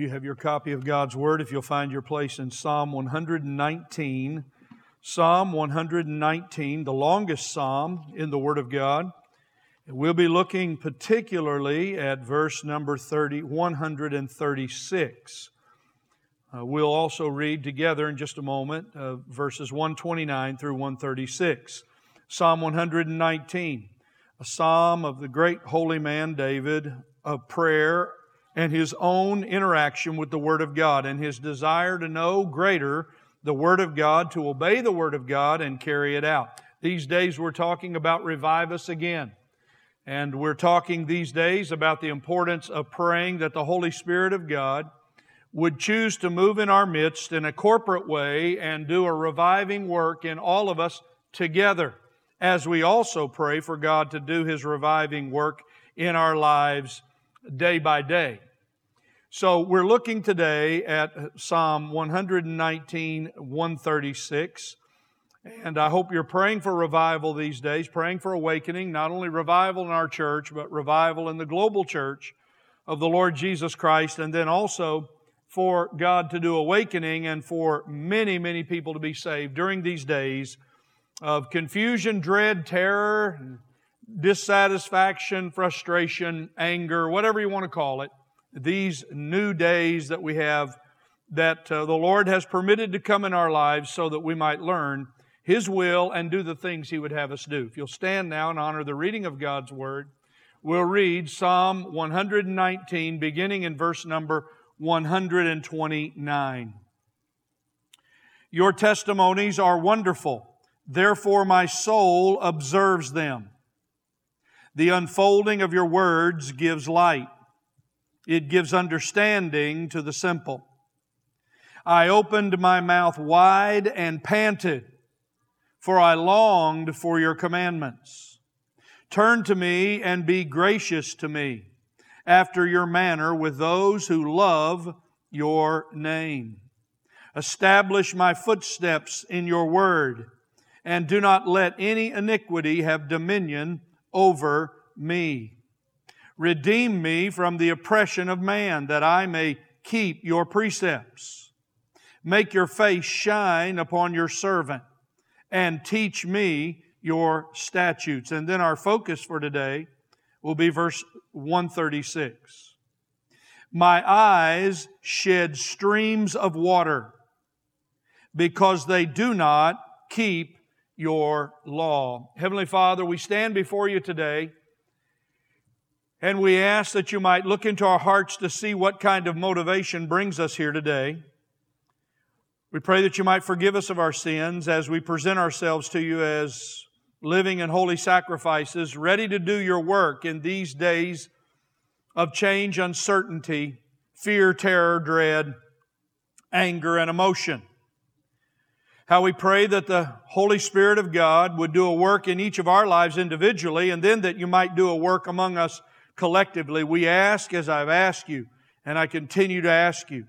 you have your copy of God's Word, if you'll find your place in Psalm 119. Psalm 119, the longest psalm in the Word of God. We'll be looking particularly at verse number 30, 136. Uh, we'll also read together in just a moment uh, verses 129 through 136. Psalm 119, a psalm of the great holy man David, of prayer and his own interaction with the Word of God and his desire to know greater the Word of God, to obey the Word of God and carry it out. These days we're talking about revive us again. And we're talking these days about the importance of praying that the Holy Spirit of God would choose to move in our midst in a corporate way and do a reviving work in all of us together, as we also pray for God to do His reviving work in our lives day by day. So we're looking today at Psalm 119, 136. And I hope you're praying for revival these days, praying for awakening, not only revival in our church, but revival in the global church of the Lord Jesus Christ, and then also for God to do awakening and for many, many people to be saved during these days of confusion, dread, terror, dissatisfaction, frustration, anger, whatever you want to call it these new days that we have that uh, the Lord has permitted to come in our lives so that we might learn His will and do the things He would have us do. If you'll stand now and honor the reading of God's Word, we'll read Psalm 119, beginning in verse number 129. Your testimonies are wonderful, therefore my soul observes them. The unfolding of your words gives light. It gives understanding to the simple. I opened my mouth wide and panted, for I longed for your commandments. Turn to me and be gracious to me, after your manner with those who love your name. Establish my footsteps in your word, and do not let any iniquity have dominion over me. Redeem me from the oppression of man, that I may keep your precepts. Make your face shine upon your servant, and teach me your statutes. And then our focus for today will be verse 136. My eyes shed streams of water because they do not keep your law. Heavenly Father, we stand before you today and we ask that you might look into our hearts to see what kind of motivation brings us here today. We pray that you might forgive us of our sins as we present ourselves to you as living and holy sacrifices, ready to do your work in these days of change, uncertainty, fear, terror, dread, anger, and emotion. How we pray that the Holy Spirit of God would do a work in each of our lives individually, and then that you might do a work among us collectively, we ask as I've asked you, and I continue to ask you,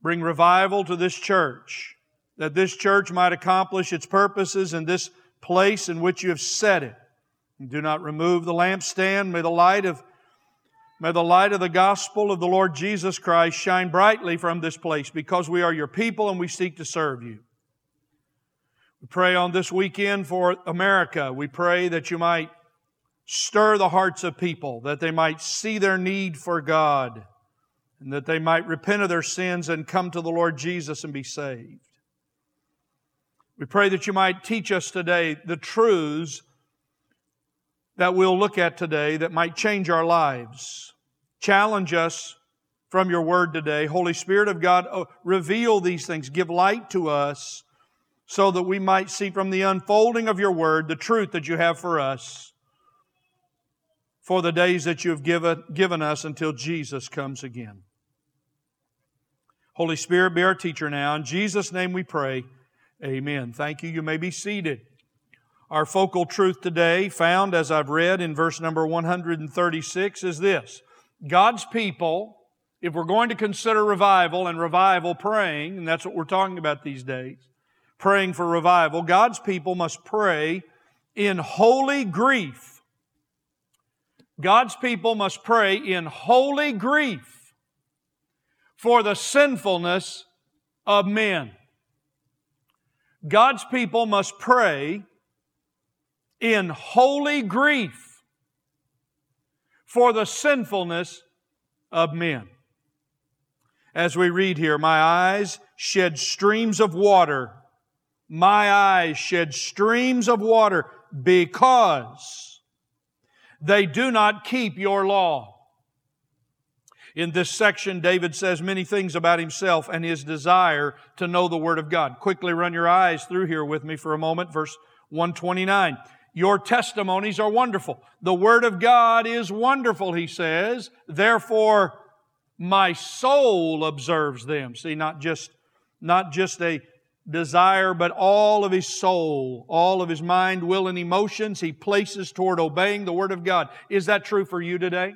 bring revival to this church, that this church might accomplish its purposes in this place in which you have set it. And do not remove the lampstand. May the light of May the light of the gospel of the Lord Jesus Christ shine brightly from this place because we are your people and we seek to serve you. We pray on this weekend for America. We pray that you might Stir the hearts of people that they might see their need for God and that they might repent of their sins and come to the Lord Jesus and be saved. We pray that you might teach us today the truths that we'll look at today that might change our lives. Challenge us from your word today. Holy Spirit of God, oh, reveal these things. Give light to us so that we might see from the unfolding of your word the truth that you have for us for the days that you have given, given us until Jesus comes again. Holy Spirit, be our teacher now. In Jesus' name we pray. Amen. Thank you. You may be seated. Our focal truth today, found as I've read in verse number 136, is this God's people, if we're going to consider revival and revival praying, and that's what we're talking about these days, praying for revival, God's people must pray in holy grief God's people must pray in holy grief for the sinfulness of men. God's people must pray in holy grief for the sinfulness of men. As we read here, my eyes shed streams of water. My eyes shed streams of water because they do not keep your law. In this section, David says many things about himself and his desire to know the Word of God. Quickly run your eyes through here with me for a moment. Verse 129. Your testimonies are wonderful. The Word of God is wonderful, he says. Therefore, my soul observes them. See, not just, not just a desire, but all of his soul, all of his mind, will, and emotions he places toward obeying the Word of God. Is that true for you today?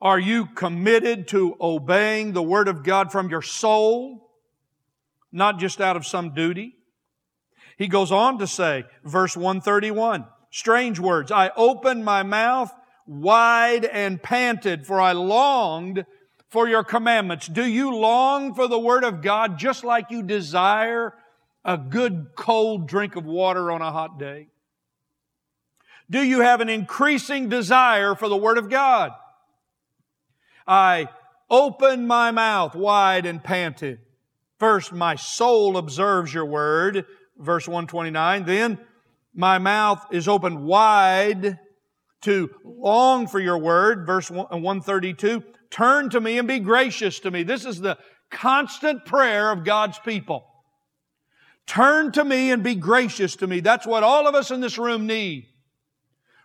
Are you committed to obeying the Word of God from your soul, not just out of some duty? He goes on to say, verse 131, strange words, I opened my mouth wide and panted, for I longed for your commandments. Do you long for the Word of God just like you desire a good cold drink of water on a hot day? Do you have an increasing desire for the Word of God? I opened my mouth wide and panted. First, my soul observes your word, verse 129. Then, my mouth is opened wide to long for your word, verse 132. Turn to me and be gracious to me. This is the constant prayer of God's people. Turn to me and be gracious to me. That's what all of us in this room need.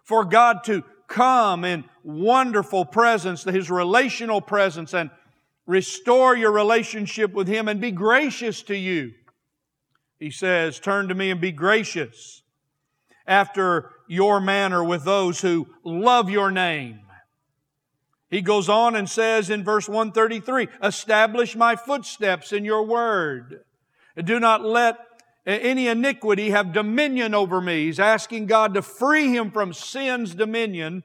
For God to come in wonderful presence, His relational presence, and restore your relationship with Him and be gracious to you. He says, Turn to me and be gracious after your manner with those who love your name. He goes on and says in verse 133, Establish my footsteps in your word. Do not let any iniquity have dominion over me. He's asking God to free him from sin's dominion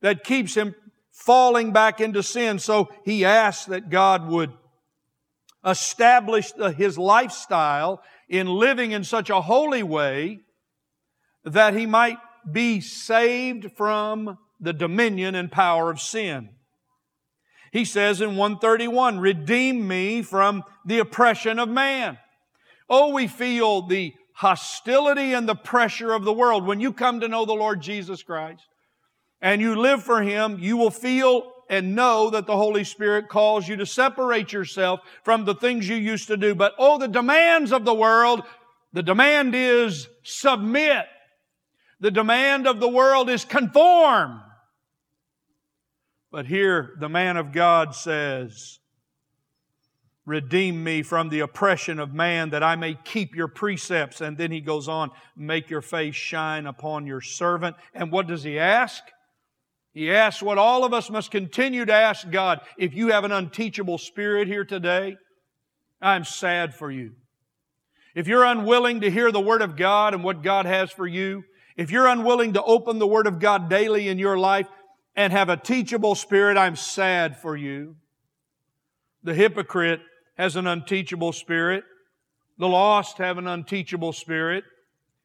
that keeps him falling back into sin. So he asks that God would establish his lifestyle in living in such a holy way that he might be saved from the dominion and power of sin. He says in 131, redeem me from the oppression of man. Oh, we feel the hostility and the pressure of the world when you come to know the Lord Jesus Christ and you live for Him, you will feel and know that the Holy Spirit calls you to separate yourself from the things you used to do. But oh, the demands of the world, the demand is submit. The demand of the world is conform. But here the man of God says, Redeem me from the oppression of man that I may keep your precepts. And then he goes on, Make your face shine upon your servant. And what does he ask? He asks what all of us must continue to ask God. If you have an unteachable spirit here today, I'm sad for you. If you're unwilling to hear the Word of God and what God has for you, if you're unwilling to open the Word of God daily in your life and have a teachable spirit, I'm sad for you. The hypocrite has an unteachable spirit. The lost have an unteachable spirit.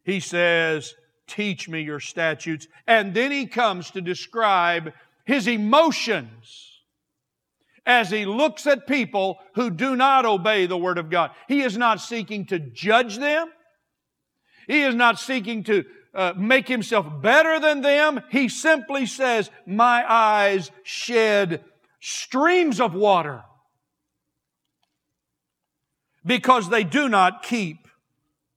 He says, Teach me your statutes. And then he comes to describe his emotions as he looks at people who do not obey the Word of God. He is not seeking to judge them. He is not seeking to uh, make himself better than them. He simply says, My eyes shed streams of water because they do not keep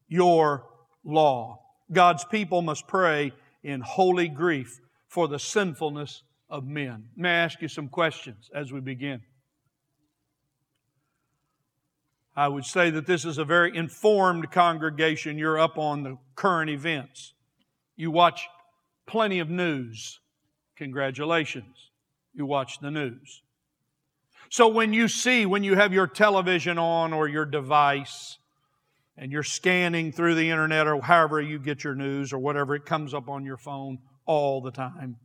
your law. God's people must pray in holy grief for the sinfulness of men. May I ask you some questions as we begin? I would say that this is a very informed congregation. You're up on the current events. You watch plenty of news. Congratulations. You watch the news. So when you see, when you have your television on or your device, and you're scanning through the internet or however you get your news or whatever, it comes up on your phone all the time.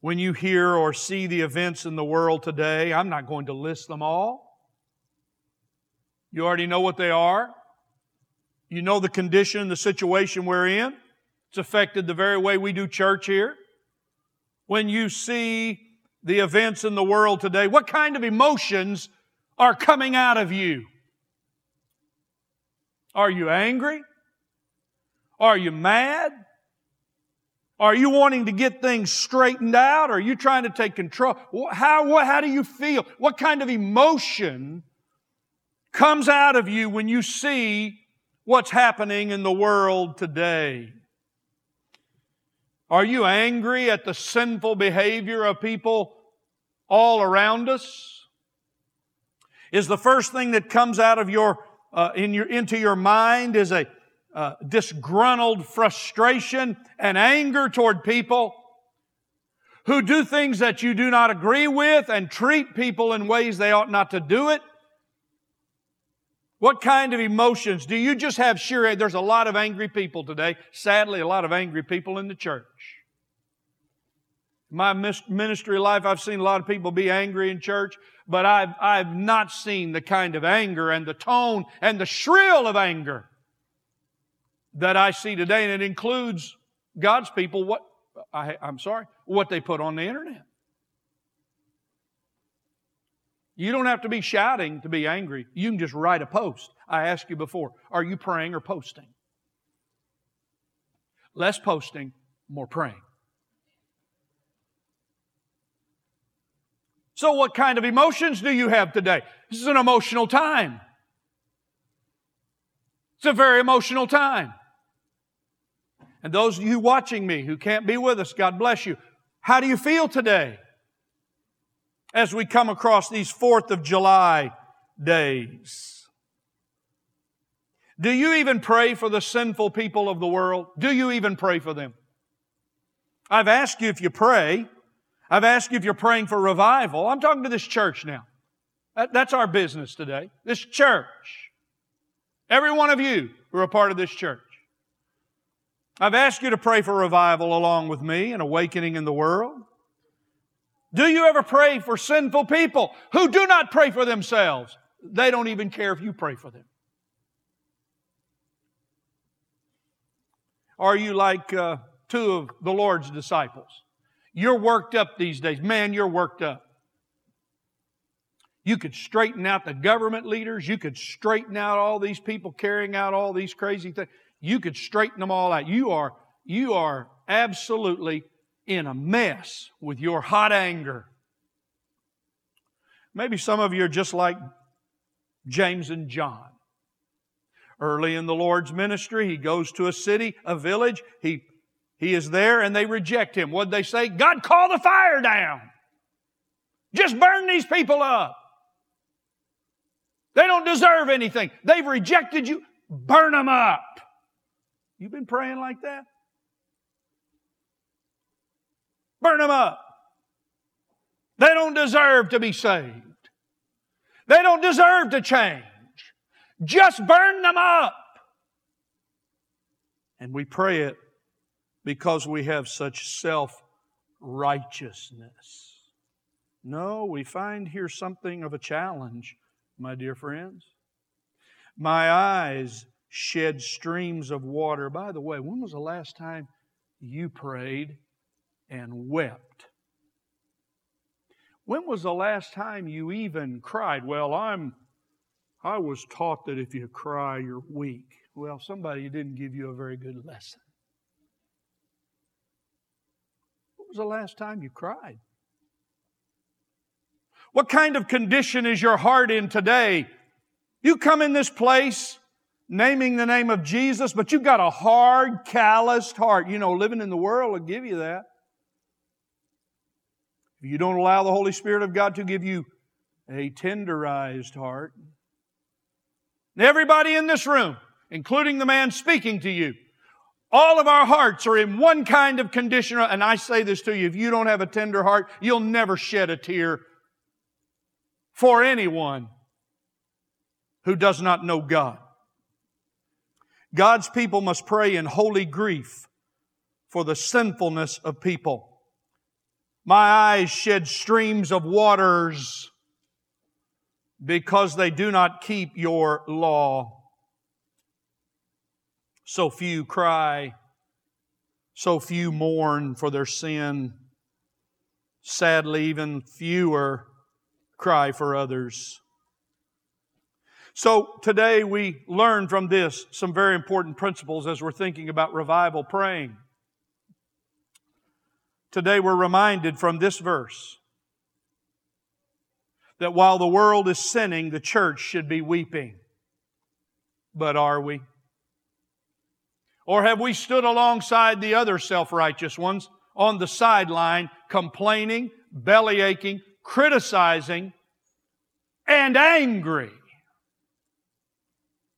when you hear or see the events in the world today. I'm not going to list them all. You already know what they are. You know the condition, the situation we're in. It's affected the very way we do church here. When you see the events in the world today, what kind of emotions are coming out of you? Are you angry? Are you mad? Are you wanting to get things straightened out? Are you trying to take control? How, what, how do you feel? What kind of emotion comes out of you when you see what's happening in the world today? Are you angry at the sinful behavior of people all around us? Is the first thing that comes out of your, uh, in your, into your mind is a uh, disgruntled frustration and anger toward people who do things that you do not agree with and treat people in ways they ought not to do it? What kind of emotions? Do you just have sheer, there's a lot of angry people today. Sadly, a lot of angry people in the church. My ministry life, I've seen a lot of people be angry in church, but I've, I've not seen the kind of anger and the tone and the shrill of anger that I see today, and it includes God's people, what, I, I'm sorry, what they put on the internet. You don't have to be shouting to be angry. You can just write a post. I asked you before, are you praying or posting? Less posting, more praying. So, what kind of emotions do you have today? This is an emotional time. It's a very emotional time. And those of you watching me who can't be with us, God bless you. How do you feel today as we come across these 4th of July days? Do you even pray for the sinful people of the world? Do you even pray for them? I've asked you if you pray. I've asked you if you're praying for revival. I'm talking to this church now. that's our business today. This church. Every one of you who are a part of this church. I've asked you to pray for revival along with me and awakening in the world. Do you ever pray for sinful people who do not pray for themselves? They don't even care if you pray for them. Are you like uh, two of the Lord's disciples? You're worked up these days. Man, you're worked up. You could straighten out the government leaders. You could straighten out all these people carrying out all these crazy things you could straighten them all out. You are, you are absolutely in a mess with your hot anger. Maybe some of you are just like James and John. Early in the Lord's ministry, he goes to a city, a village. He, he is there and they reject him. What'd they say? God, call the fire down. Just burn these people up. They don't deserve anything. They've rejected you. Burn them up. You've been praying like that? Burn them up. They don't deserve to be saved. They don't deserve to change. Just burn them up. And we pray it because we have such self righteousness. No, we find here something of a challenge, my dear friends. My eyes shed streams of water. By the way, when was the last time you prayed and wept? When was the last time you even cried? Well, I'm I was taught that if you cry, you're weak. Well, somebody didn't give you a very good lesson. When was the last time you cried? What kind of condition is your heart in today? You come in this place naming the name of Jesus, but you've got a hard, calloused heart. You know, living in the world will give you that. If you don't allow the Holy Spirit of God to give you a tenderized heart, everybody in this room, including the man speaking to you, all of our hearts are in one kind of condition. And I say this to you if you don't have a tender heart, you'll never shed a tear for anyone who does not know God. God's people must pray in holy grief for the sinfulness of people. My eyes shed streams of waters because they do not keep your law. So few cry, so few mourn for their sin. Sadly, even fewer cry for others. So today we learn from this some very important principles as we're thinking about revival praying. Today we're reminded from this verse that while the world is sinning, the church should be weeping. But are we? Or have we stood alongside the other self righteous ones on the sideline, complaining, belly aching, criticizing, and angry?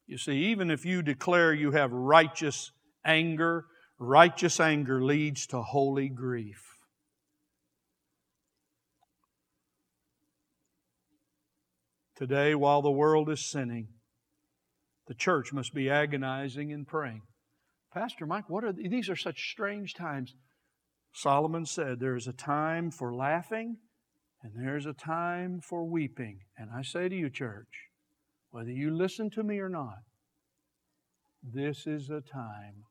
You see, even if you declare you have righteous anger, righteous anger leads to holy grief. Today, while the world is sinning, the church must be agonizing and praying. Pastor Mike, what are these are such strange times. Solomon said there is a time for laughing and there's a time for weeping. And I say to you, church, whether you listen to me or not, this is a time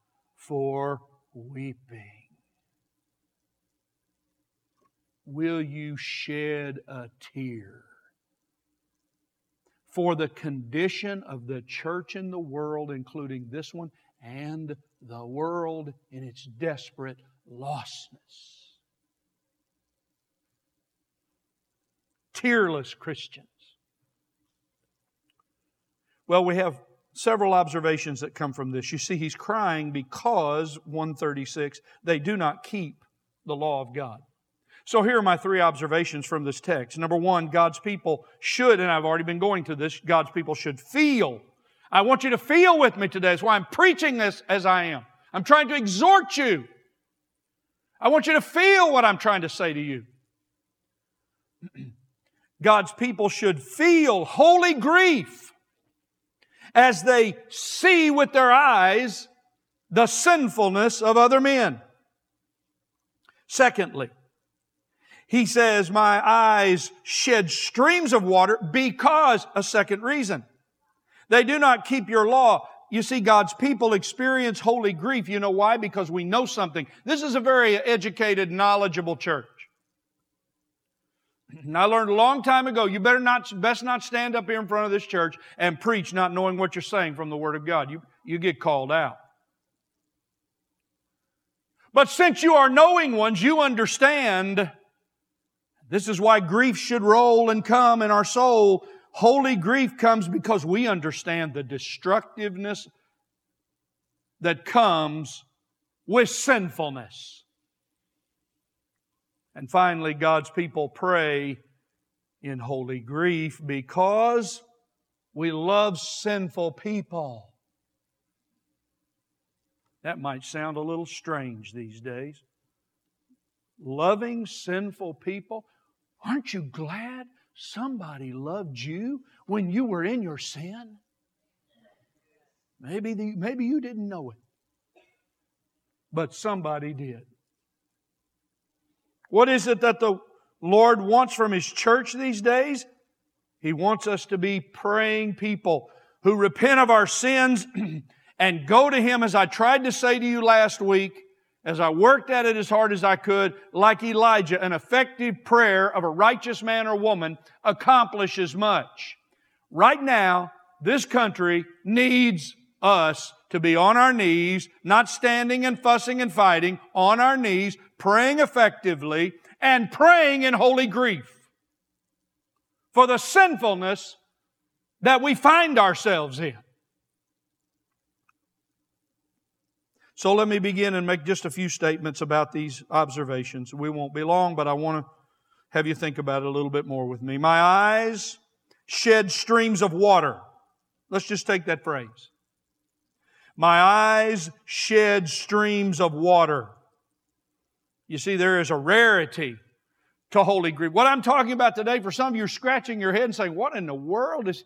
for weeping. Will you shed a tear for the condition of the church in the world, including this one and the world in its desperate lostness? Tearless Christians well, we have several observations that come from this. You see, he's crying because, 136, they do not keep the law of God. So here are my three observations from this text. Number one, God's people should, and I've already been going to this, God's people should feel. I want you to feel with me today. That's why I'm preaching this as I am. I'm trying to exhort you. I want you to feel what I'm trying to say to you. God's people should feel holy grief as they see with their eyes the sinfulness of other men. Secondly, he says, My eyes shed streams of water because a second reason. They do not keep your law. You see, God's people experience holy grief. You know why? Because we know something. This is a very educated, knowledgeable church. And I learned a long time ago, you better not, best not stand up here in front of this church and preach not knowing what you're saying from the Word of God. You, you get called out. But since you are knowing ones, you understand this is why grief should roll and come in our soul. Holy grief comes because we understand the destructiveness that comes with sinfulness. And finally, God's people pray in holy grief because we love sinful people. That might sound a little strange these days. Loving sinful people. Aren't you glad somebody loved you when you were in your sin? Maybe, the, maybe you didn't know it, but somebody did. What is it that the Lord wants from His church these days? He wants us to be praying people who repent of our sins and go to Him, as I tried to say to you last week, as I worked at it as hard as I could, like Elijah, an effective prayer of a righteous man or woman accomplishes much. Right now, this country needs us to be on our knees, not standing and fussing and fighting, on our knees, praying effectively, and praying in holy grief for the sinfulness that we find ourselves in. So let me begin and make just a few statements about these observations. We won't be long, but I want to have you think about it a little bit more with me. My eyes shed streams of water. Let's just take that phrase. My eyes shed streams of water. You see, there is a rarity to holy grief. What I'm talking about today, for some of you scratching your head and saying, What in the world is,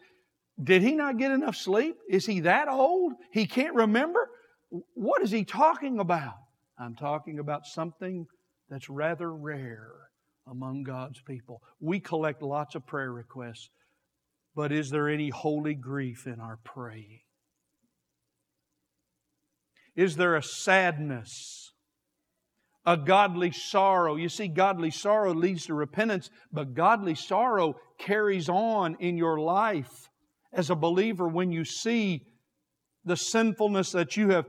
did he not get enough sleep? Is he that old? He can't remember? What is he talking about? I'm talking about something that's rather rare among God's people. We collect lots of prayer requests, but is there any holy grief in our praying? Is there a sadness, a godly sorrow? You see, godly sorrow leads to repentance, but godly sorrow carries on in your life as a believer when you see the sinfulness that you have.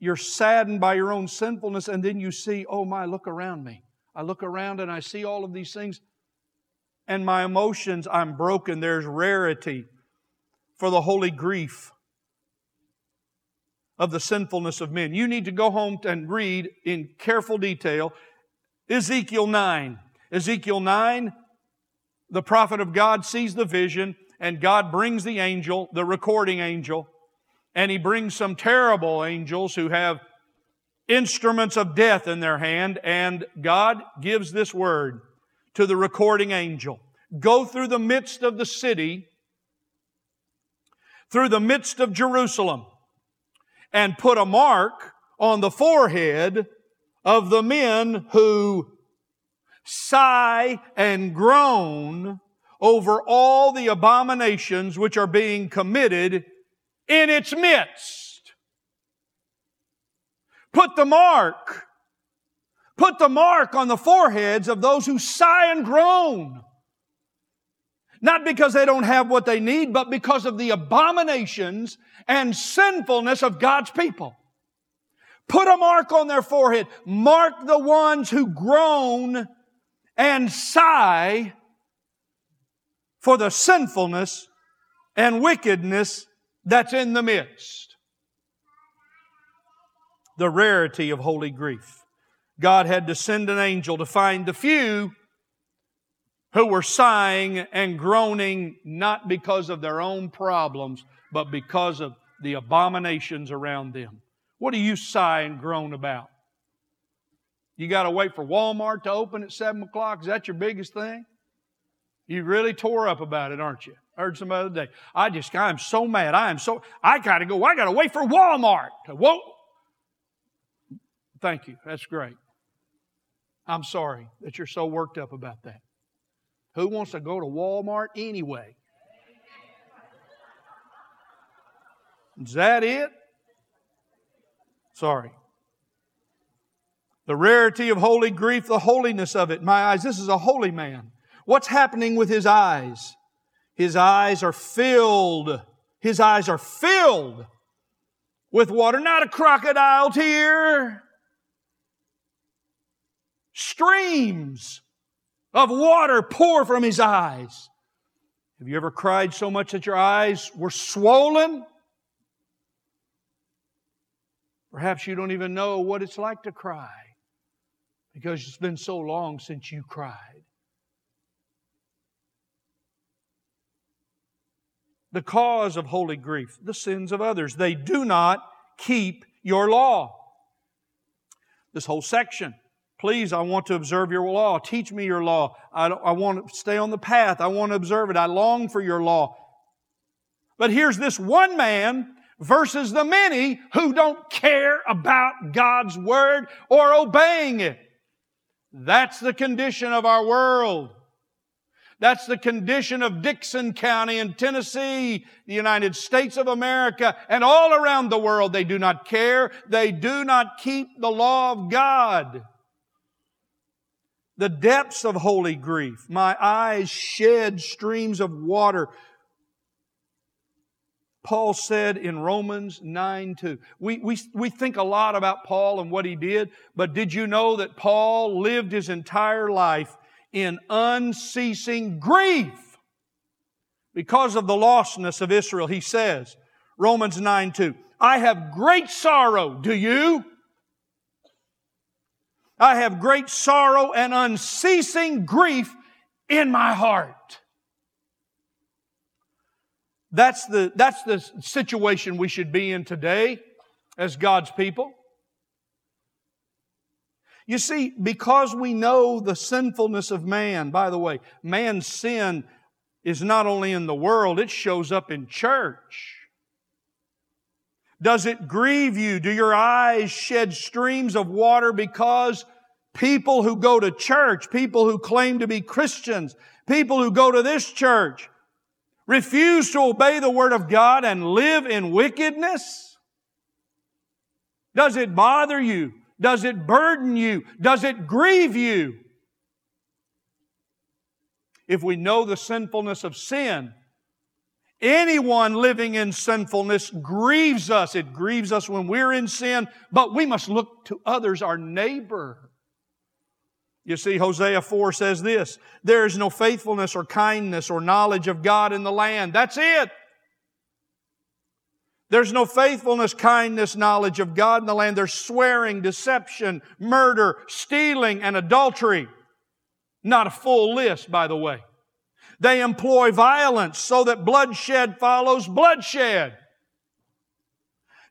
You're saddened by your own sinfulness, and then you see, oh my, look around me. I look around and I see all of these things, and my emotions, I'm broken. There's rarity for the holy grief of the sinfulness of men. You need to go home and read in careful detail Ezekiel 9. Ezekiel 9, the prophet of God sees the vision, and God brings the angel, the recording angel, and he brings some terrible angels who have instruments of death in their hand, and God gives this word to the recording angel Go through the midst of the city, through the midst of Jerusalem and put a mark on the forehead of the men who sigh and groan over all the abominations which are being committed in its midst. Put the mark, put the mark on the foreheads of those who sigh and groan. Not because they don't have what they need, but because of the abominations and sinfulness of God's people. Put a mark on their forehead. Mark the ones who groan and sigh for the sinfulness and wickedness that's in the midst. The rarity of holy grief. God had to send an angel to find the few who were sighing and groaning not because of their own problems, but because of the abominations around them. What do you sigh and groan about? You got to wait for Walmart to open at 7 o'clock? Is that your biggest thing? You really tore up about it, aren't you? I heard some other day. I just, I'm so mad. I am so, I got to go. I got to wait for Walmart. Whoa. Thank you. That's great. I'm sorry that you're so worked up about that. Who wants to go to Walmart anyway? Is that it? Sorry. The rarity of holy grief, the holiness of it. My eyes, this is a holy man. What's happening with his eyes? His eyes are filled. His eyes are filled with water, not a crocodile tear. Streams of water pour from his eyes. Have you ever cried so much that your eyes were swollen? Perhaps you don't even know what it's like to cry because it's been so long since you cried. The cause of holy grief, the sins of others. They do not keep your law. This whole section Please, I want to observe your law. Teach me your law. I, I want to stay on the path. I want to observe it. I long for your law. But here's this one man versus the many who don't care about God's word or obeying it. That's the condition of our world. That's the condition of Dickson County in Tennessee, the United States of America, and all around the world. They do not care. They do not keep the law of God the depths of holy grief. My eyes shed streams of water. Paul said in Romans 9 2. We, we, we think a lot about Paul and what he did, but did you know that Paul lived his entire life in unceasing grief because of the lostness of Israel? He says, Romans 9 2, I have great sorrow. Do you? I have great sorrow and unceasing grief in my heart. That's the, that's the situation we should be in today as God's people. You see, because we know the sinfulness of man, by the way, man's sin is not only in the world, it shows up in church. Does it grieve you? Do your eyes shed streams of water because people who go to church, people who claim to be Christians, people who go to this church, refuse to obey the Word of God and live in wickedness? Does it bother you? Does it burden you? Does it grieve you? If we know the sinfulness of sin, anyone living in sinfulness grieves us. It grieves us when we're in sin, but we must look to others, our neighbor. You see, Hosea 4 says this there is no faithfulness or kindness or knowledge of God in the land. That's it. There's no faithfulness, kindness, knowledge of God in the land. There's swearing, deception, murder, stealing, and adultery. Not a full list, by the way. They employ violence so that bloodshed follows bloodshed.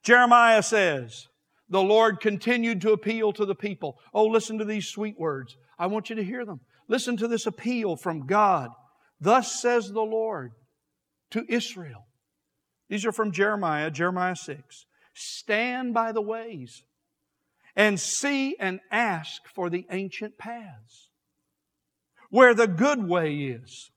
Jeremiah says, the Lord continued to appeal to the people. Oh, listen to these sweet words. I want you to hear them. Listen to this appeal from God. Thus says the Lord to Israel these are from Jeremiah, Jeremiah 6. Stand by the ways and see and ask for the ancient paths where the good way is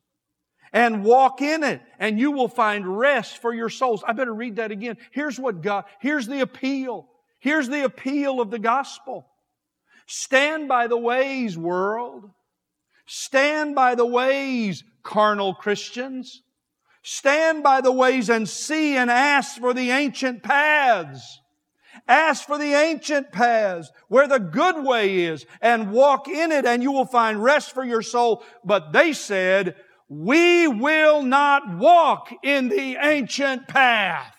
and walk in it and you will find rest for your souls. I better read that again. Here's what God, here's the appeal. Here's the appeal of the gospel. Stand by the ways, world. Stand by the ways, carnal Christians. Stand by the ways and see and ask for the ancient paths. Ask for the ancient paths where the good way is and walk in it and you will find rest for your soul. But they said, we will not walk in the ancient path.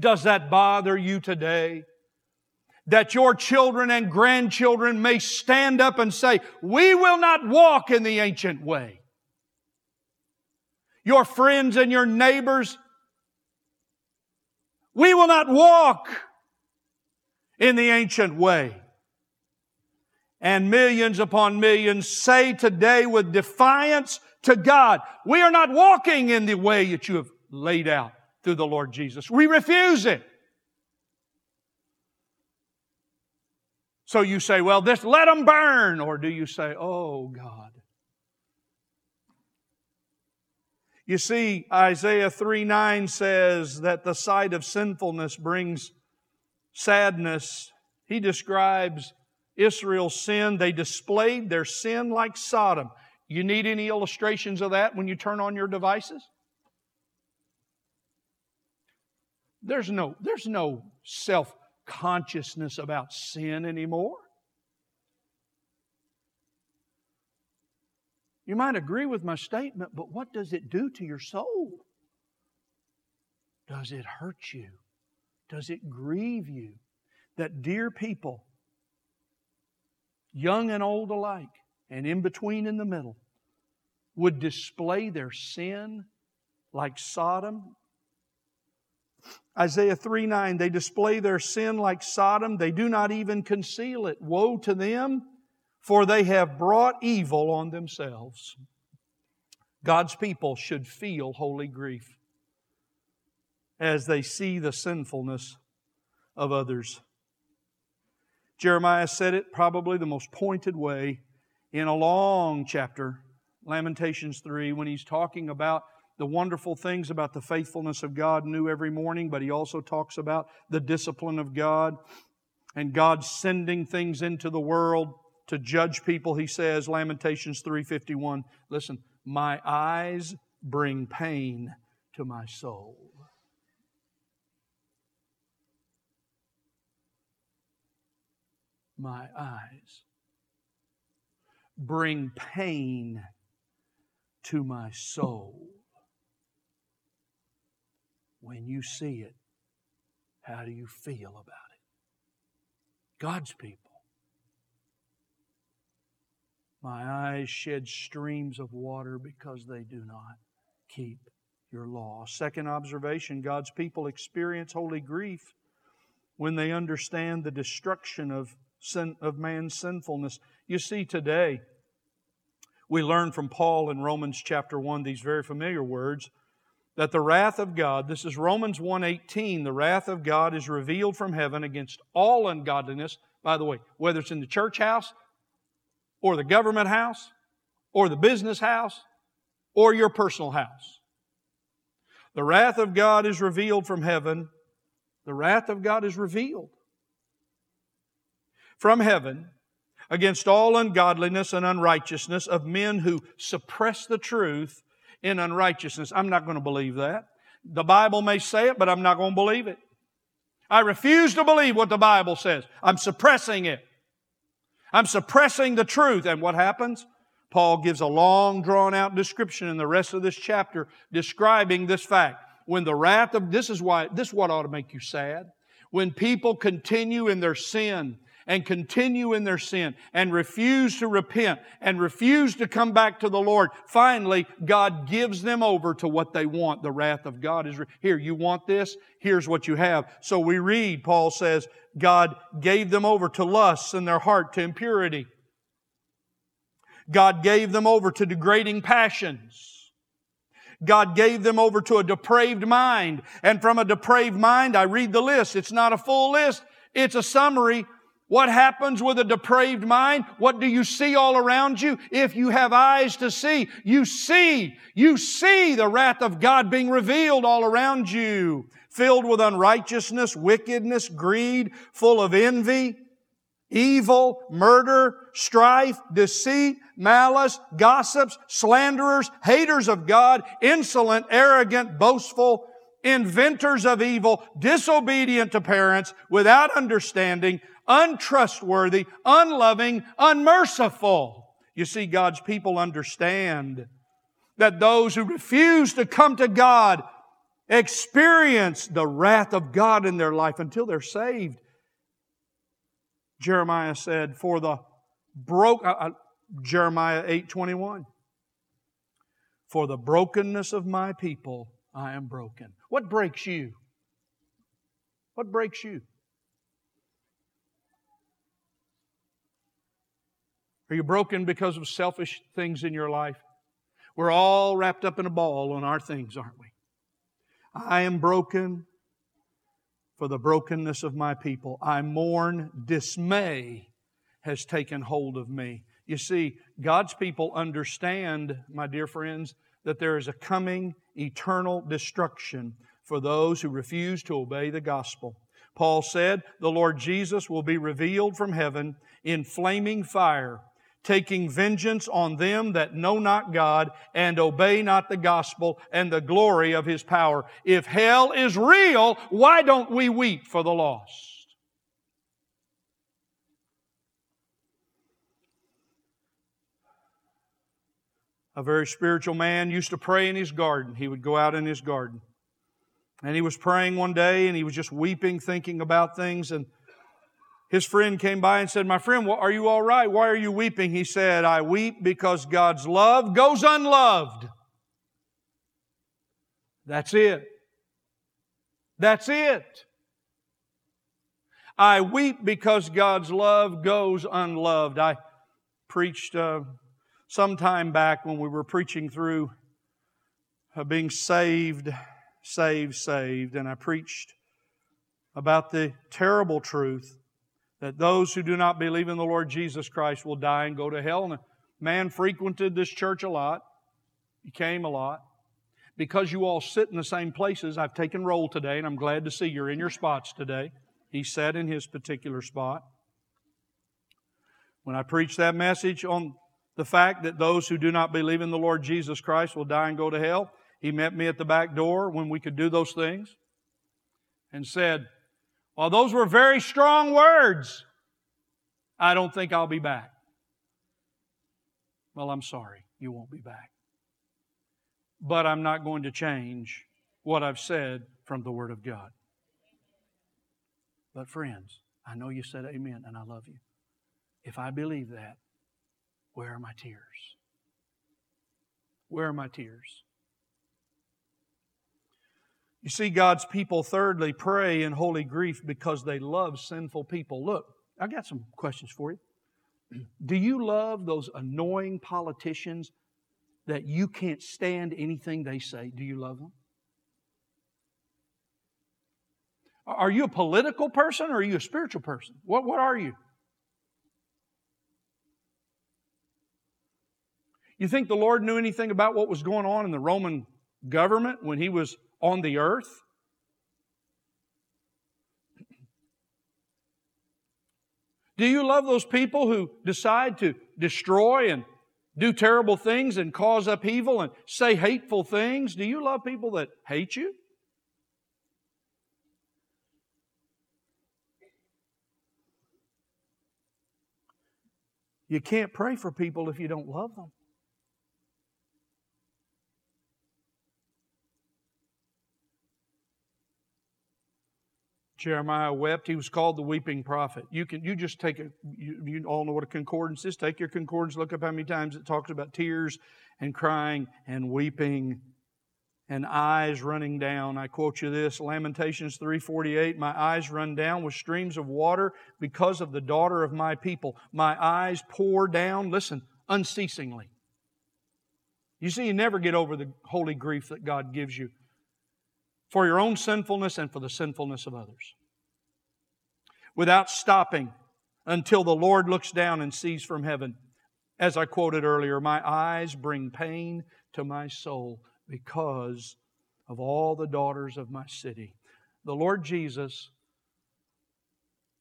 Does that bother you today? That your children and grandchildren may stand up and say, we will not walk in the ancient way your friends and your neighbors. We will not walk in the ancient way. And millions upon millions say today with defiance to God, we are not walking in the way that you have laid out through the Lord Jesus. We refuse it. So you say, well, this, let them burn. Or do you say, oh God, You see, Isaiah 3 9 says that the sight of sinfulness brings sadness. He describes Israel's sinned. They displayed their sin like Sodom. You need any illustrations of that when you turn on your devices? There's no, there's no self consciousness about sin anymore. You might agree with my statement, but what does it do to your soul? Does it hurt you? Does it grieve you that dear people, young and old alike, and in between in the middle, would display their sin like Sodom? Isaiah 3 9, they display their sin like Sodom. They do not even conceal it. Woe to them for they have brought evil on themselves. God's people should feel holy grief as they see the sinfulness of others. Jeremiah said it probably the most pointed way in a long chapter, Lamentations 3, when he's talking about the wonderful things about the faithfulness of God new every morning, but he also talks about the discipline of God and God sending things into the world to judge people, he says, Lamentations 3:51, listen, my eyes bring pain to my soul. My eyes bring pain to my soul. When you see it, how do you feel about it? God's people my eyes shed streams of water because they do not keep your law. Second observation God's people experience holy grief when they understand the destruction of, sin, of man's sinfulness. You see, today, we learn from Paul in Romans chapter 1 these very familiar words that the wrath of God, this is Romans 1:18, the wrath of God is revealed from heaven against all ungodliness. by the way, whether it's in the church house or the government house or the business house or your personal house. The wrath of God is revealed from heaven. The wrath of God is revealed from heaven against all ungodliness and unrighteousness of men who suppress the truth in unrighteousness. I'm not going to believe that. The Bible may say it, but I'm not going to believe it. I refuse to believe what the Bible says. I'm suppressing it. I'm suppressing the truth. And what happens? Paul gives a long drawn out description in the rest of this chapter describing this fact. When the wrath of, this is why, this is what ought to make you sad. When people continue in their sin and continue in their sin and refuse to repent and refuse to come back to the Lord, finally, God gives them over to what they want. The wrath of God is, here, you want this? Here's what you have. So we read, Paul says, God gave them over to lusts in their heart, to impurity. God gave them over to degrading passions. God gave them over to a depraved mind. And from a depraved mind, I read the list. It's not a full list. It's a summary what happens with a depraved mind? What do you see all around you? If you have eyes to see, you see, you see the wrath of God being revealed all around you, filled with unrighteousness, wickedness, greed, full of envy, evil, murder, strife, deceit, malice, gossips, slanderers, haters of God, insolent, arrogant, boastful, inventors of evil, disobedient to parents, without understanding, untrustworthy, unloving, unmerciful. You see, God's people understand that those who refuse to come to God experience the wrath of God in their life until they're saved. Jeremiah said, for the broke, uh, uh, Jeremiah 8:21. For the brokenness of my people, I am broken. What breaks you? What breaks you? Are you broken because of selfish things in your life? We're all wrapped up in a ball on our things, aren't we? I am broken for the brokenness of my people. I mourn, dismay has taken hold of me. You see, God's people understand, my dear friends, that there is a coming eternal destruction for those who refuse to obey the gospel. Paul said, The Lord Jesus will be revealed from heaven in flaming fire taking vengeance on them that know not God and obey not the gospel and the glory of His power. If hell is real, why don't we weep for the lost? A very spiritual man used to pray in his garden. He would go out in his garden. And he was praying one day and he was just weeping, thinking about things. And his friend came by and said, My friend, are you all right? Why are you weeping? He said, I weep because God's love goes unloved. That's it. That's it. I weep because God's love goes unloved. I preached uh, some time back when we were preaching through uh, being saved, saved, saved, and I preached about the terrible truth that those who do not believe in the Lord Jesus Christ will die and go to hell. And man frequented this church a lot. He came a lot. Because you all sit in the same places, I've taken roll today, and I'm glad to see you're in your spots today. He sat in his particular spot. When I preached that message on the fact that those who do not believe in the Lord Jesus Christ will die and go to hell, he met me at the back door when we could do those things and said, while those were very strong words, I don't think I'll be back. Well, I'm sorry, you won't be back. But I'm not going to change what I've said from the Word of God. But, friends, I know you said amen, and I love you. If I believe that, where are my tears? Where are my tears? You see God's people, thirdly, pray in holy grief because they love sinful people. Look, I got some questions for you. Do you love those annoying politicians that you can't stand anything they say? Do you love them? Are you a political person or are you a spiritual person? What, what are you? You think the Lord knew anything about what was going on in the Roman government when he was on the earth? Do you love those people who decide to destroy and do terrible things and cause upheaval and say hateful things? Do you love people that hate you? You can't pray for people if you don't love them. Jeremiah wept. He was called the weeping prophet. You can you just take a you, you, all know what a concordance is. Take your concordance, look up how many times it talks about tears and crying and weeping and eyes running down. I quote you this, Lamentations 3:48, my eyes run down with streams of water because of the daughter of my people. My eyes pour down, listen, unceasingly. You see, you never get over the holy grief that God gives you for your own sinfulness and for the sinfulness of others. Without stopping until the Lord looks down and sees from heaven. As I quoted earlier, my eyes bring pain to my soul because of all the daughters of my city. The Lord Jesus,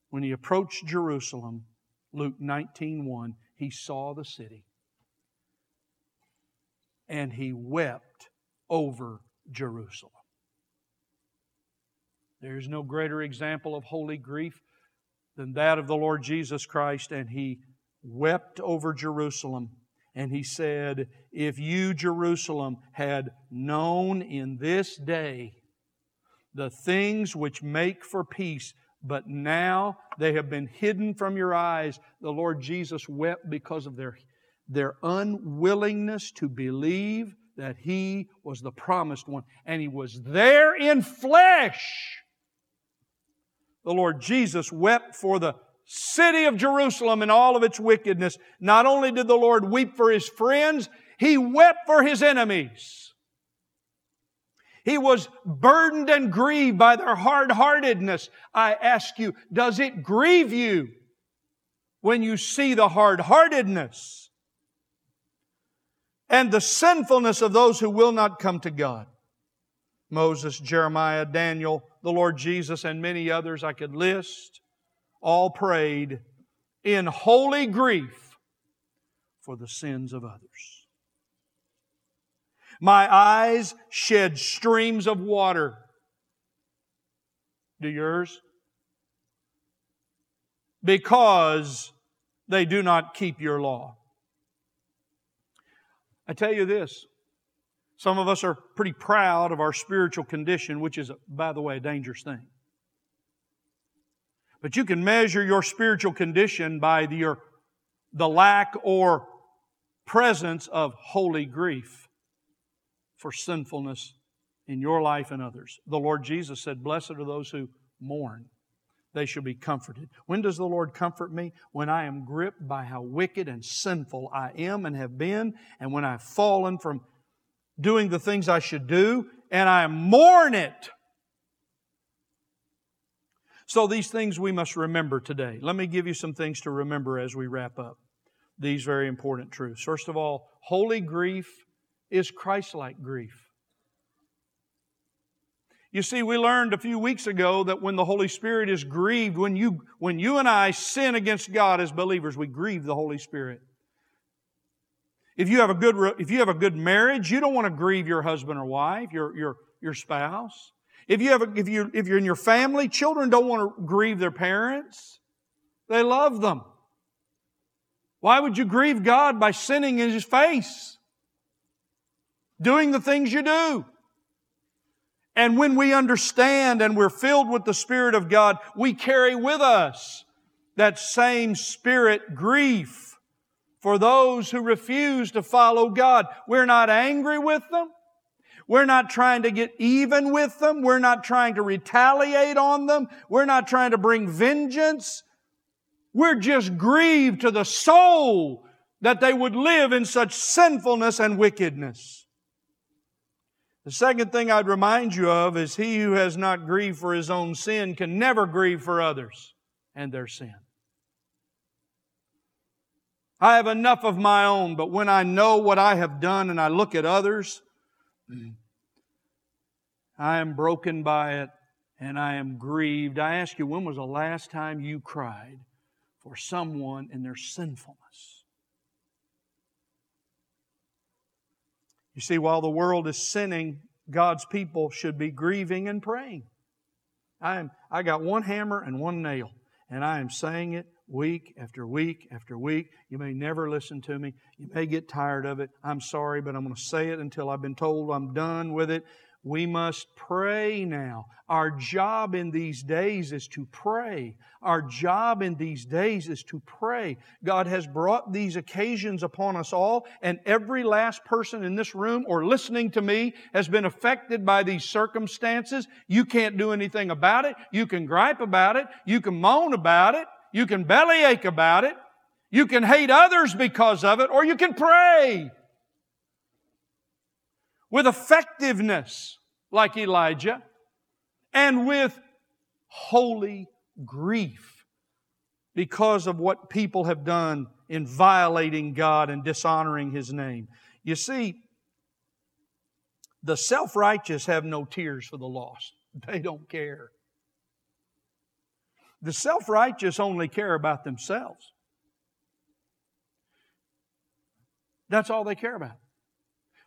when he approached Jerusalem, Luke 19:1, he saw the city and he wept over Jerusalem. There is no greater example of holy grief than that of the Lord Jesus Christ, and he wept over Jerusalem. And he said, If you, Jerusalem, had known in this day the things which make for peace, but now they have been hidden from your eyes, the Lord Jesus wept because of their, their unwillingness to believe that He was the promised one. And He was there in flesh the Lord Jesus wept for the city of Jerusalem and all of its wickedness. Not only did the Lord weep for his friends, he wept for his enemies. He was burdened and grieved by their hard heartedness. I ask you, does it grieve you when you see the hard heartedness and the sinfulness of those who will not come to God? Moses, Jeremiah, Daniel, the Lord Jesus, and many others I could list, all prayed in holy grief for the sins of others. My eyes shed streams of water. Do yours? Because they do not keep your law. I tell you this some of us are pretty proud of our spiritual condition, which is, by the way, a dangerous thing. But you can measure your spiritual condition by the, your, the lack or presence of holy grief for sinfulness in your life and others. The Lord Jesus said, Blessed are those who mourn. They shall be comforted. When does the Lord comfort me? When I am gripped by how wicked and sinful I am and have been, and when I've fallen from doing the things I should do, and I mourn it. So, these things we must remember today. Let me give you some things to remember as we wrap up these very important truths. First of all, holy grief is Christ like grief. You see, we learned a few weeks ago that when the Holy Spirit is grieved, when you, when you and I sin against God as believers, we grieve the Holy Spirit. If you have a good, if you have a good marriage, you don't want to grieve your husband or wife, your, your, your spouse. If you have a, if you, if you're in your family, children don't want to grieve their parents. They love them. Why would you grieve God by sinning in His face? Doing the things you do. And when we understand and we're filled with the Spirit of God, we carry with us that same Spirit grief for those who refuse to follow God. We're not angry with them. We're not trying to get even with them. We're not trying to retaliate on them. We're not trying to bring vengeance. We're just grieved to the soul that they would live in such sinfulness and wickedness. The second thing I'd remind you of is he who has not grieved for his own sin can never grieve for others and their sin. I have enough of my own, but when I know what I have done and I look at others, I am broken by it and I am grieved. I ask you, when was the last time you cried for someone in their sinfulness? You see, while the world is sinning, God's people should be grieving and praying. I am I got one hammer and one nail, and I am saying it week after week after week. You may never listen to me. You may get tired of it. I'm sorry, but I'm going to say it until I've been told I'm done with it. We must pray now. Our job in these days is to pray. Our job in these days is to pray. God has brought these occasions upon us all, and every last person in this room or listening to me has been affected by these circumstances. You can't do anything about it. You can gripe about it. You can moan about it. You can bellyache about it. You can hate others because of it, or you can pray with effectiveness like Elijah and with holy grief because of what people have done in violating God and dishonoring His name. You see, the self righteous have no tears for the lost, they don't care. The self righteous only care about themselves. That's all they care about.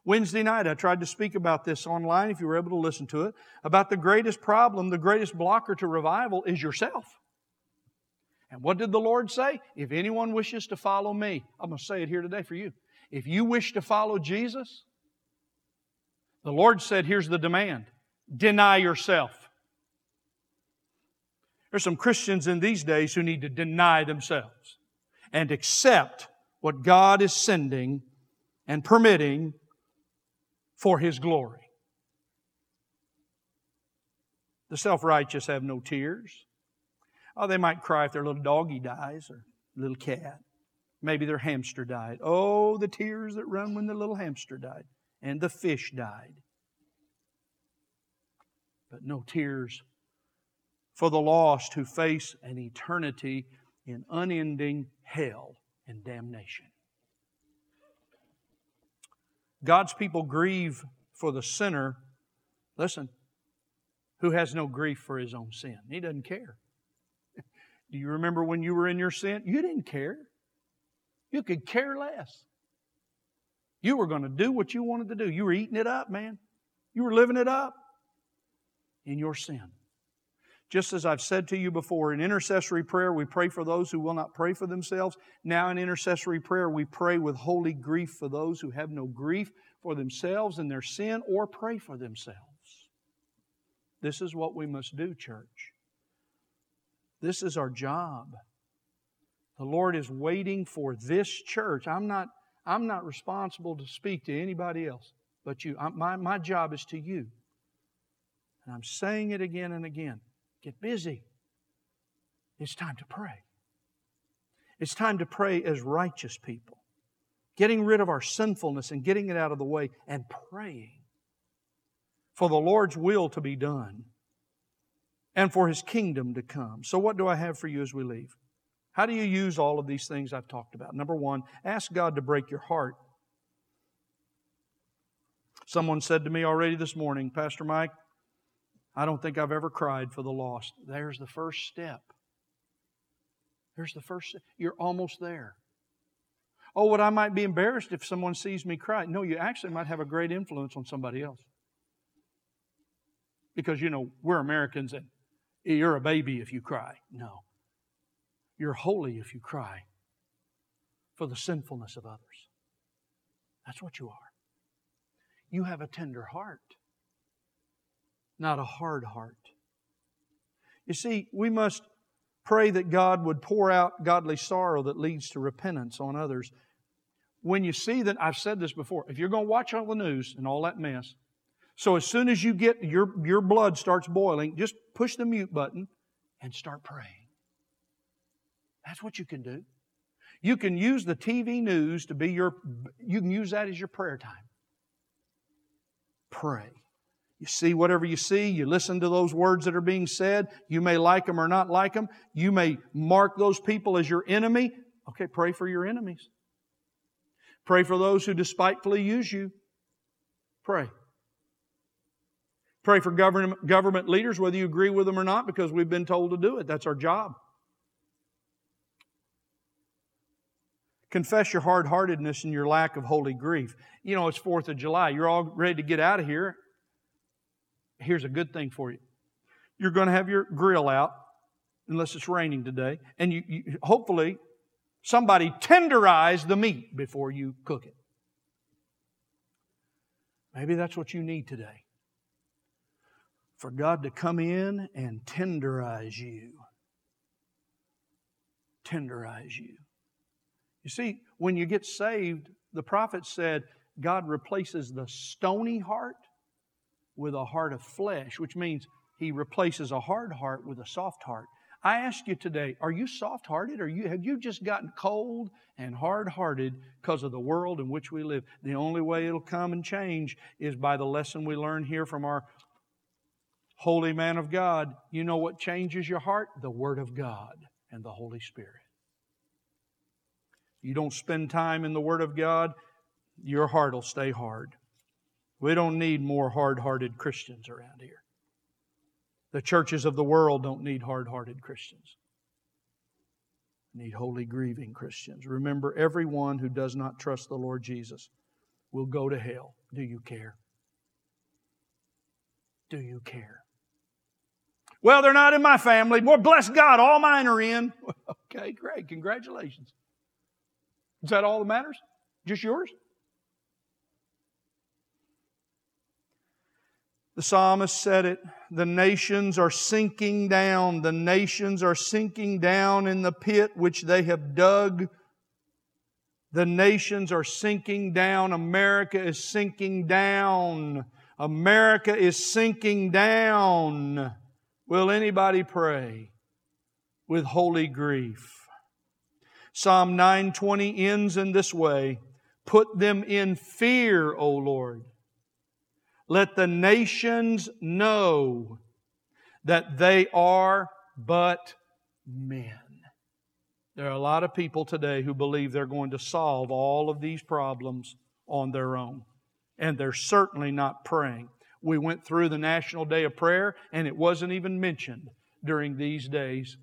Wednesday night, I tried to speak about this online, if you were able to listen to it, about the greatest problem, the greatest blocker to revival is yourself. And what did the Lord say? If anyone wishes to follow me, I'm going to say it here today for you. If you wish to follow Jesus, the Lord said, here's the demand deny yourself. There's some Christians in these days who need to deny themselves and accept what God is sending and permitting for His glory. The self righteous have no tears. Oh, they might cry if their little doggy dies or little cat. Maybe their hamster died. Oh, the tears that run when the little hamster died and the fish died. But no tears for the lost who face an eternity in unending hell and damnation. God's people grieve for the sinner, listen, who has no grief for his own sin. He doesn't care. Do you remember when you were in your sin? You didn't care. You could care less. You were going to do what you wanted to do. You were eating it up, man. You were living it up in your sin. Just as I've said to you before, in intercessory prayer, we pray for those who will not pray for themselves. Now, in intercessory prayer, we pray with holy grief for those who have no grief for themselves and their sin or pray for themselves. This is what we must do, church. This is our job. The Lord is waiting for this church. I'm not, I'm not responsible to speak to anybody else but you. I, my, my job is to you. And I'm saying it again and again. Get busy. It's time to pray. It's time to pray as righteous people, getting rid of our sinfulness and getting it out of the way and praying for the Lord's will to be done and for His kingdom to come. So, what do I have for you as we leave? How do you use all of these things I've talked about? Number one, ask God to break your heart. Someone said to me already this morning, Pastor Mike, I don't think I've ever cried for the lost. There's the first step. There's the first step. You're almost there. Oh, what I might be embarrassed if someone sees me cry. No, you actually might have a great influence on somebody else. Because, you know, we're Americans and you're a baby if you cry. No. You're holy if you cry for the sinfulness of others. That's what you are. You have a tender heart not a hard heart. You see, we must pray that God would pour out godly sorrow that leads to repentance on others. When you see that, I've said this before, if you're going to watch all the news and all that mess, so as soon as you get your, your blood starts boiling, just push the mute button and start praying. That's what you can do. You can use the TV news to be your, you can use that as your prayer time. Pray. You see whatever you see, you listen to those words that are being said. You may like them or not like them. You may mark those people as your enemy. Okay, pray for your enemies. Pray for those who despitefully use you. Pray. Pray for government, government leaders, whether you agree with them or not, because we've been told to do it. That's our job. Confess your hard heartedness and your lack of holy grief. You know, it's 4th of July. You're all ready to get out of here. Here's a good thing for you you're going to have your grill out, unless it's raining today, and you, you hopefully somebody tenderize the meat before you cook it. Maybe that's what you need today. For God to come in and tenderize you. Tenderize you. You see, when you get saved, the prophet said God replaces the stony heart with a heart of flesh, which means he replaces a hard heart with a soft heart. I ask you today, are you soft hearted? Or you, have you just gotten cold and hard hearted because of the world in which we live? The only way it'll come and change is by the lesson we learn here from our holy man of God. You know what changes your heart? The Word of God and the Holy Spirit. You don't spend time in the Word of God, your heart will stay hard. We don't need more hard hearted Christians around here. The churches of the world don't need hard hearted Christians. Need holy, grieving Christians. Remember, everyone who does not trust the Lord Jesus will go to hell. Do you care? Do you care? Well, they're not in my family. More bless God, all mine are in. okay, great. Congratulations. Is that all that matters? Just yours? The psalmist said it. The nations are sinking down. The nations are sinking down in the pit which they have dug. The nations are sinking down. America is sinking down. America is sinking down. Will anybody pray with holy grief? Psalm 920 ends in this way Put them in fear, O Lord. Let the nations know that they are but men. There are a lot of people today who believe they're going to solve all of these problems on their own, and they're certainly not praying. We went through the National Day of Prayer, and it wasn't even mentioned during these days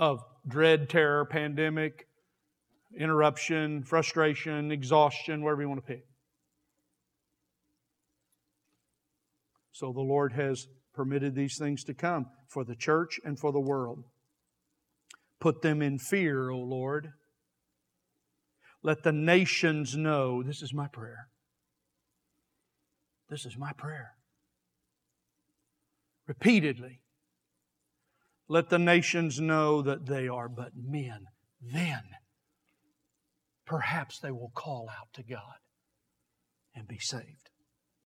of dread, terror, pandemic, interruption, frustration, exhaustion, whatever you want to pick. So the Lord has permitted these things to come for the church and for the world. Put them in fear, O Lord. Let the nations know this is my prayer. This is my prayer. Repeatedly. Let the nations know that they are but men. Then perhaps they will call out to God and be saved.